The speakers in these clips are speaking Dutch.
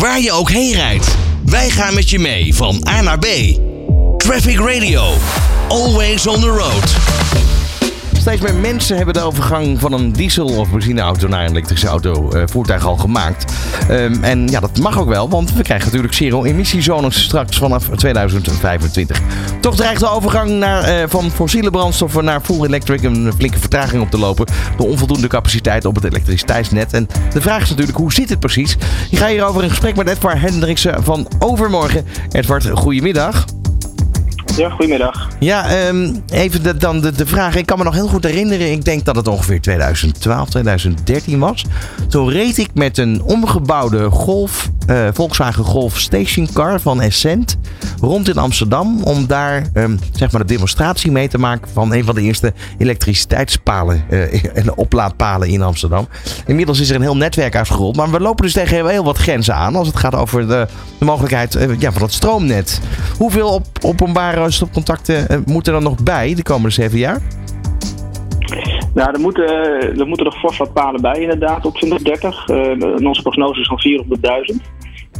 waar je ook heen rijdt. Wij gaan met je mee van A naar B. Traffic Radio. Always on the road. Steeds meer mensen hebben de overgang van een diesel- of benzineauto naar een elektrische auto uh, voertuig al gemaakt. Um, en ja, dat mag ook wel, want we krijgen natuurlijk zero-emissiezones straks vanaf 2025. Toch dreigt de overgang naar, uh, van fossiele brandstoffen naar full electric een flinke vertraging op te lopen. Door onvoldoende capaciteit op het elektriciteitsnet. En de vraag is natuurlijk, hoe zit het precies? Ik ga hierover in gesprek met Edward Hendriksen van Overmorgen. Edward, goedemiddag. Ja, goedemiddag. Ja, um, even de, dan de, de vraag. Ik kan me nog heel goed herinneren. Ik denk dat het ongeveer 2012, 2013 was. Toen reed ik met een omgebouwde Golf, uh, Volkswagen Golf Stationcar van Essent rond in Amsterdam. Om daar um, zeg maar de demonstratie mee te maken van een van de eerste elektriciteitspalen uh, en oplaadpalen in Amsterdam. Inmiddels is er een heel netwerk uitgerold. Maar we lopen dus tegen heel wat grenzen aan als het gaat over de, de mogelijkheid uh, ja, van het stroomnet. Hoeveel op, openbare stopcontacten uh, moeten er nog bij de komende zeven jaar? Nou, er moeten, er moeten nog fors wat palen bij inderdaad op 2030. Uh, onze prognose is van 400.000.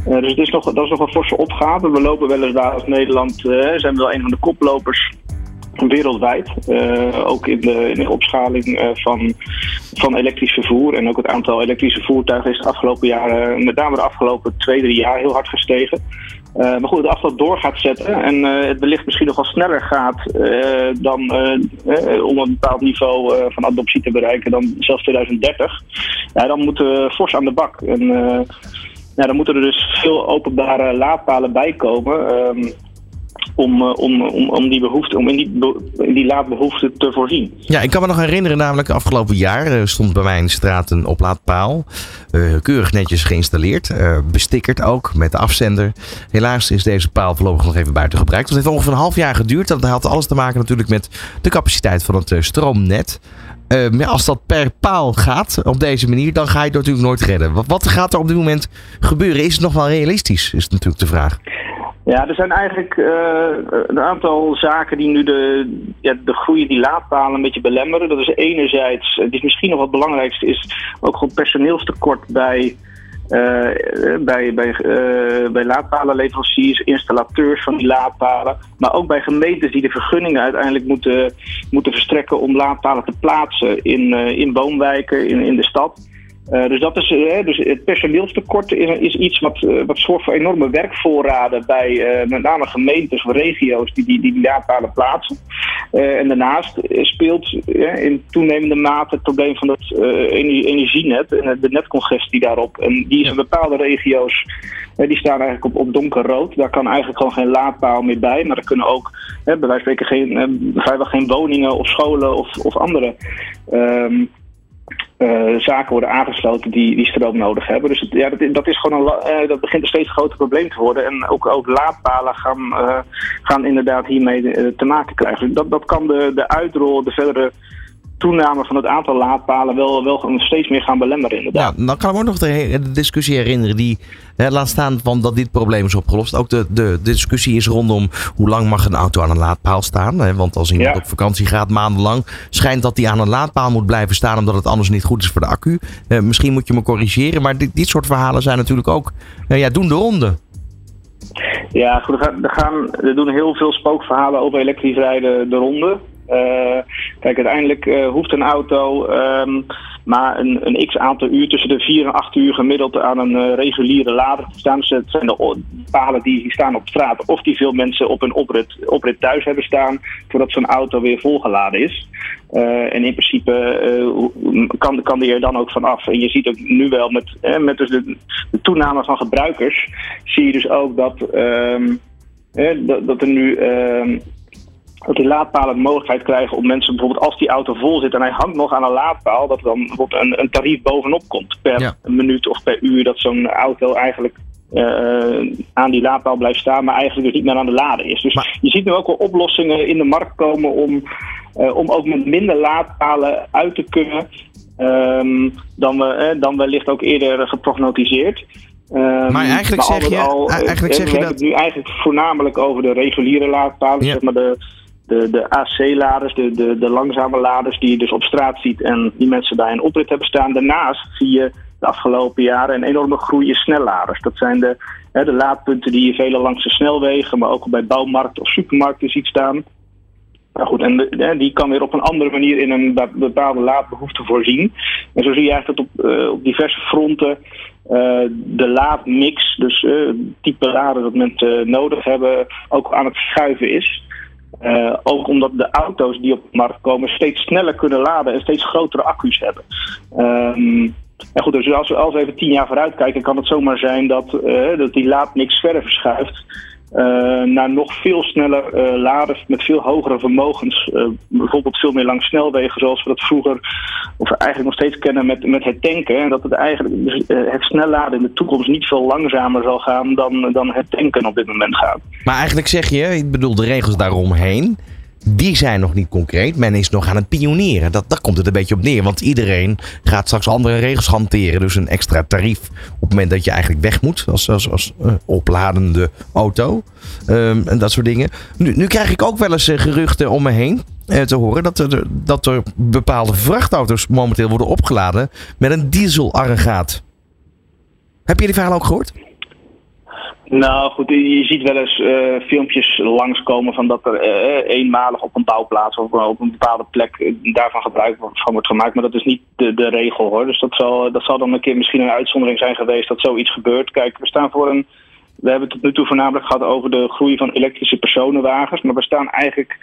Uh, dus het is nog, dat is nog een forse opgave. We lopen weliswaar als Nederland, zijn we wel een van de koplopers wereldwijd. Ook in de, in de opschaling van, van elektrisch vervoer. En ook het aantal elektrische voertuigen is de afgelopen jaren, met name de afgelopen twee, drie jaar, heel hard gestegen. Uh, maar goed, als dat door gaat zetten en uh, het wellicht misschien nog wel sneller gaat uh, dan om een bepaald niveau van adoptie te bereiken dan zelfs 2030, ja, dan moeten we fors aan de bak. En ja, dan moeten er dus veel openbare laadpalen bij komen. Ehm, om, om, om, om, die behoefte, om in die, in die te voorzien. Ja, ik kan me nog herinneren, namelijk afgelopen jaar stond bij mij in de straat een oplaadpaal. Uh, keurig netjes geïnstalleerd, uh, bestickerd ook met de afzender. Helaas is deze paal voorlopig nog even buiten gebruikt. Dat heeft ongeveer een half jaar geduurd. Dat had alles te maken natuurlijk met de capaciteit van het stroomnet. Uh, als dat per paal gaat op deze manier, dan ga je het natuurlijk nooit redden. Wat, wat gaat er op dit moment gebeuren? Is het nog wel realistisch? Is natuurlijk de vraag. Ja, er zijn eigenlijk uh, een aantal zaken die nu de, ja, de groei die laadpalen een beetje belemmeren. Dat is enerzijds, het is misschien nog wat belangrijkste, is ook gewoon personeelstekort bij, uh, bij, bij, uh, bij laadpalenleveranciers, installateurs van die laadpalen. Maar ook bij gemeentes die de vergunningen uiteindelijk moeten, moeten verstrekken om laadpalen te plaatsen in, in woonwijken, in, in de stad. Uh, dus, dat is, uh, dus het personeelstekort is, is iets wat, uh, wat zorgt voor enorme werkvoorraden bij met name gemeentes of regio's die die, die, die laadpalen plaatsen. en daarnaast speelt in toenemende mate het probleem van het energienet en de netcongestie daarop. En die is in bepaalde regio's, die staan eigenlijk op, op donkerrood. Daar kan eigenlijk gewoon geen laadpaal meer bij. Maar er kunnen ook bij wijze van spreken geen, vrijwel geen woningen of scholen of, of andere um, uh, zaken worden aangesloten die, die stroom nodig hebben. Dus ja, dat, dat, is gewoon een, uh, dat begint een steeds groter probleem te worden. En ook, ook laadpalen gaan, uh, gaan inderdaad hiermee te maken krijgen. Dat, dat kan de, de uitrol, de verdere toename van het aantal laadpalen wel, wel steeds meer gaan belemmeren inderdaad. Ja, dan kan ik me ook nog de, discussie herinneren die hè, laat staan van dat dit probleem is opgelost. Ook de, de, discussie is rondom hoe lang mag een auto aan een laadpaal staan. Hè? Want als iemand ja. op vakantie gaat maandenlang, schijnt dat hij aan een laadpaal moet blijven staan omdat het anders niet goed is voor de accu. Uh, misschien moet je me corrigeren, maar dit, dit soort verhalen zijn natuurlijk ook, uh, ja, doen de ronde. Ja, goed, er, gaan, er, gaan, er doen heel veel spookverhalen over elektrisch rijden de ronde. Uh, kijk, uiteindelijk uh, hoeft een auto um, maar een, een x aantal uur, tussen de 4 en 8 uur gemiddeld aan een uh, reguliere lader te staan. Dus het zijn de palen die staan op straat of die veel mensen op een oprit, oprit thuis hebben staan voordat zo'n auto weer volgeladen is. en in principe kan, kan die er dan ook van af. En je ziet ook nu wel met, met dus de, toename van gebruikers, zie je dus ook dat, um, dat, dat er nu ehm, dat die laadpalen de mogelijkheid krijgen om mensen bijvoorbeeld als die auto vol zit en hij hangt nog aan een laadpaal, dat er dan bijvoorbeeld een, een tarief bovenop komt per ja. minuut of per uur dat zo'n auto eigenlijk uh, aan die laadpaal blijft staan, maar eigenlijk dus niet meer aan de laden is. Dus maar... je ziet nu ook wel oplossingen in de markt komen om, uh, om ook met minder laadpalen uit te kunnen um, dan, we, eh, dan wellicht ook eerder geprognotiseerd. Um, maar eigenlijk maar zeg je, al, eigenlijk zeg we je dat... het nu eigenlijk voornamelijk over de reguliere laadpalen, Ja. zeg maar de, de, de AC-laders, de, de, de langzame laders die je dus op straat ziet en die mensen bij een oprit hebben staan. Daarnaast zie je de afgelopen jaren een enorme groei in snelladers. Dat zijn de, hè, de laadpunten die je vele langs de snelwegen, maar ook bij bouwmarkten of supermarkten ziet staan. Nou goed, en die kan weer op een andere manier in een bepaalde laadbehoefte voorzien. En zo zie je eigenlijk dat op, uh, op diverse fronten uh, de laadmix, dus uh, type laden dat mensen nodig hebben, ook aan het schuiven is. Ook omdat de auto's die op de markt komen steeds sneller kunnen laden en steeds grotere accu's hebben. Um, en goed, dus als we, als even tien jaar vooruit kijken, kan het zomaar zijn dat, dat die laadmix verder verschuift. Uh, naar nog veel sneller uh, laden met veel hogere vermogens. Uh, bijvoorbeeld veel meer langs snelwegen, zoals we dat vroeger, of eigenlijk nog steeds kennen met, met het tanken. En dat het eigenlijk dus, het snel laden in de toekomst niet veel langzamer zal gaan dan, dan het tanken op dit moment gaat. Maar eigenlijk zeg je, ik bedoel de regels daaromheen die zijn nog niet concreet. Men is nog aan het pionieren. Dat, daar komt het een beetje op neer. Want iedereen gaat straks andere regels hanteren. Dus een extra tarief op het moment dat je eigenlijk weg moet. Als, als, als uh, opladende auto. Um, en dat soort dingen. Nu, nu krijg ik ook wel eens uh, geruchten om me heen. Uh, te horen dat er, dat er bepaalde vrachtauto's momenteel worden opgeladen. met een dieselaggregaat. Heb je die verhaal ook gehoord? Nou goed, je ziet wel eens uh, filmpjes langskomen van dat er uh, eenmalig op een bouwplaats of op een bepaalde plek daarvan gebruik van wordt gemaakt. Maar dat is niet de, de regel hoor. Dus dat zal, dat zal dan een keer misschien een uitzondering zijn geweest dat zoiets gebeurt. Kijk, we staan voor een. We hebben het tot nu toe voornamelijk gehad over de groei van elektrische personenwagens. Maar we staan eigenlijk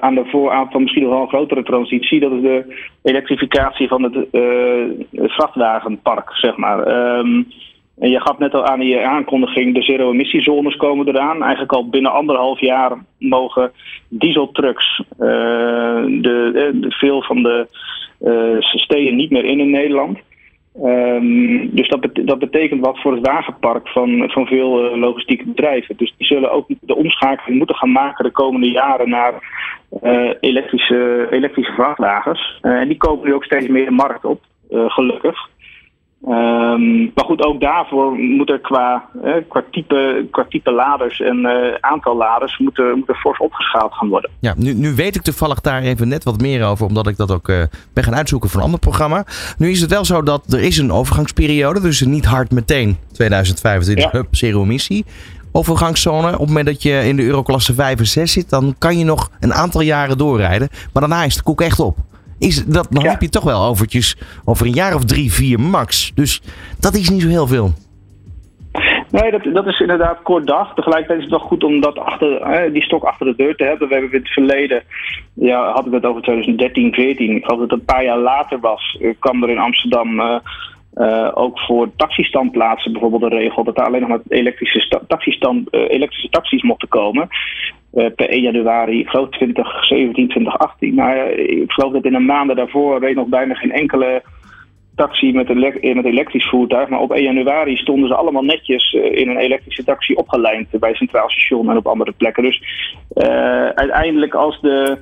aan de vooravond van misschien nog wel een grotere transitie. Dat is de elektrificatie van het vrachtwagenpark, zeg maar. Um, en je gaf net al aan in je aankondiging, de zero-emissiezones komen eraan. Eigenlijk al binnen anderhalf jaar mogen dieseltrucks uh, de, veel van de uh, steden niet meer in in Nederland. Um, dus dat, dat, betekent wat voor het wagenpark van, van veel logistieke bedrijven. Dus die zullen ook de omschakeling moeten gaan maken de komende jaren naar elektrische, elektrische vrachtwagens. en die komen nu ook steeds meer markt op, gelukkig. Um, maar goed, ook daarvoor moet er qua, eh, qua, type, qua type laders en uh, aantal laders moeten, moeten fors opgeschaald gaan worden. Ja, nu, nu weet ik toevallig daar even net wat meer over, omdat ik dat ook uh, ben gaan uitzoeken voor een ander programma. Nu is het wel zo dat er is een overgangsperiode, dus niet hard meteen 2025, ja. hup, zero emissie. Overgangszone, op het moment dat je in de euroklasse 5 en 6 zit, dan kan je nog een aantal jaren doorrijden. Maar daarna is de koek echt op is dat, dan heb je toch wel overtjes over een jaar of drie, vier max. Dus dat is niet zo heel veel. Nee, dat, dat is inderdaad kort dag. Tegelijkertijd is het wel goed om dat achter, hè, die stok achter de deur te hebben. We hebben in het verleden, ja, hadden we het over 2013, 14. Ik geloof dat het een paar jaar later was. kwam er in Amsterdam uh, uh, ook voor taxistandplaatsen bijvoorbeeld een regel dat er alleen nog maar elektrische, taxistand, uh, elektrische taxis mochten komen. Uh, per 1 januari, ik geloof 2017, 2018. Maar ik geloof dat in de maanden daarvoor reed nog bijna geen enkele taxi met, een met elektrisch voertuig. Maar op 1 januari stonden ze allemaal netjes in een elektrische taxi opgelijnd bij Centraal Station en op andere plekken. Dus uiteindelijk als, de,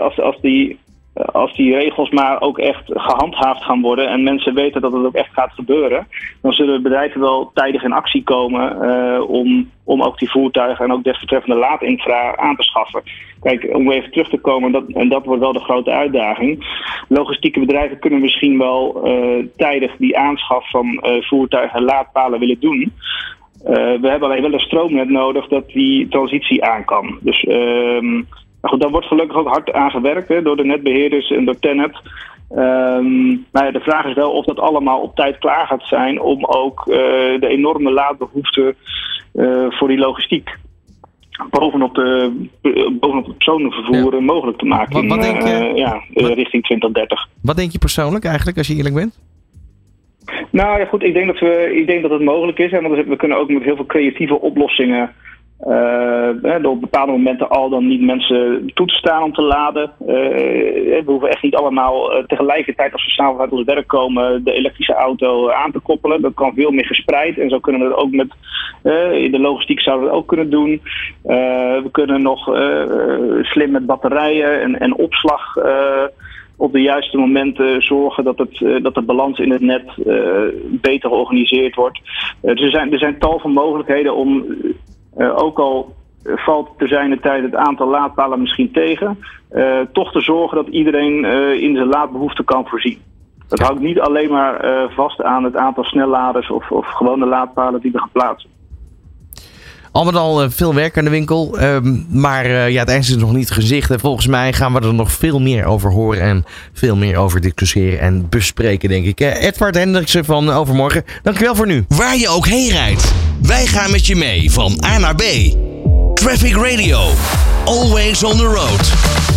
als, als die als die regels maar ook echt gehandhaafd gaan worden en mensen weten dat het ook echt gaat gebeuren, dan zullen bedrijven wel tijdig in actie komen uh, om, om ook die voertuigen en ook desbetreffende laadinfra aan te schaffen. Kijk, om even terug te komen, dat, en dat wordt wel de grote uitdaging. Logistieke bedrijven kunnen misschien wel uh, tijdig die aanschaf van voertuigen en laadpalen willen doen. we hebben alleen wel een stroomnet nodig dat die transitie aan kan. Dus ehm, nou goed, daar wordt gelukkig ook hard aan gewerkt hè, door de netbeheerders en door Tenet. Um, maar ja, de vraag is wel of dat allemaal op tijd klaar gaat zijn om ook uh, de enorme laadbehoefte uh, voor die logistiek bovenop, de, bovenop het personenvervoer ja. mogelijk te maken wat, wat in, denk je, uh, ja, wat, richting 2030. Wat denk je persoonlijk eigenlijk, als je eerlijk bent? Nou ja, goed, ik denk dat, we, ik denk dat het mogelijk is. Hè, want we kunnen ook met heel veel creatieve oplossingen door op bepaalde momenten al dan niet mensen toe te staan om te laden. Uh, we hoeven echt niet allemaal tegelijkertijd als we s'avonds uit ons werk komen de elektrische auto aan te koppelen. Dat kan veel meer gespreid en zo kunnen we dat ook met in de logistiek zouden we dat ook kunnen doen. we kunnen nog slim met batterijen en, en opslag op de juiste momenten zorgen dat, het, dat de balans in het net beter georganiseerd wordt. dus er zijn, er zijn tal van mogelijkheden om uh, ook al valt te zijn de tijd het aantal laadpalen misschien tegen, uh, toch te zorgen dat iedereen uh, in zijn laadbehoefte kan voorzien. Dat houdt niet alleen maar eh, vast aan het aantal snelladers of, of gewone laadpalen die we gaan plaatsen. Al met al eh, veel werk aan de winkel. Ehm, maar uh, ja, het eind is nog niet gezicht. En volgens mij gaan we er nog veel meer over horen. En veel meer over discussiëren en bespreken, denk ik. Edward Hendriksen van Overmorgen, dankjewel voor nu. Waar je ook heen rijdt, wij gaan met je mee van A naar B. Traffic Radio. Always on the road.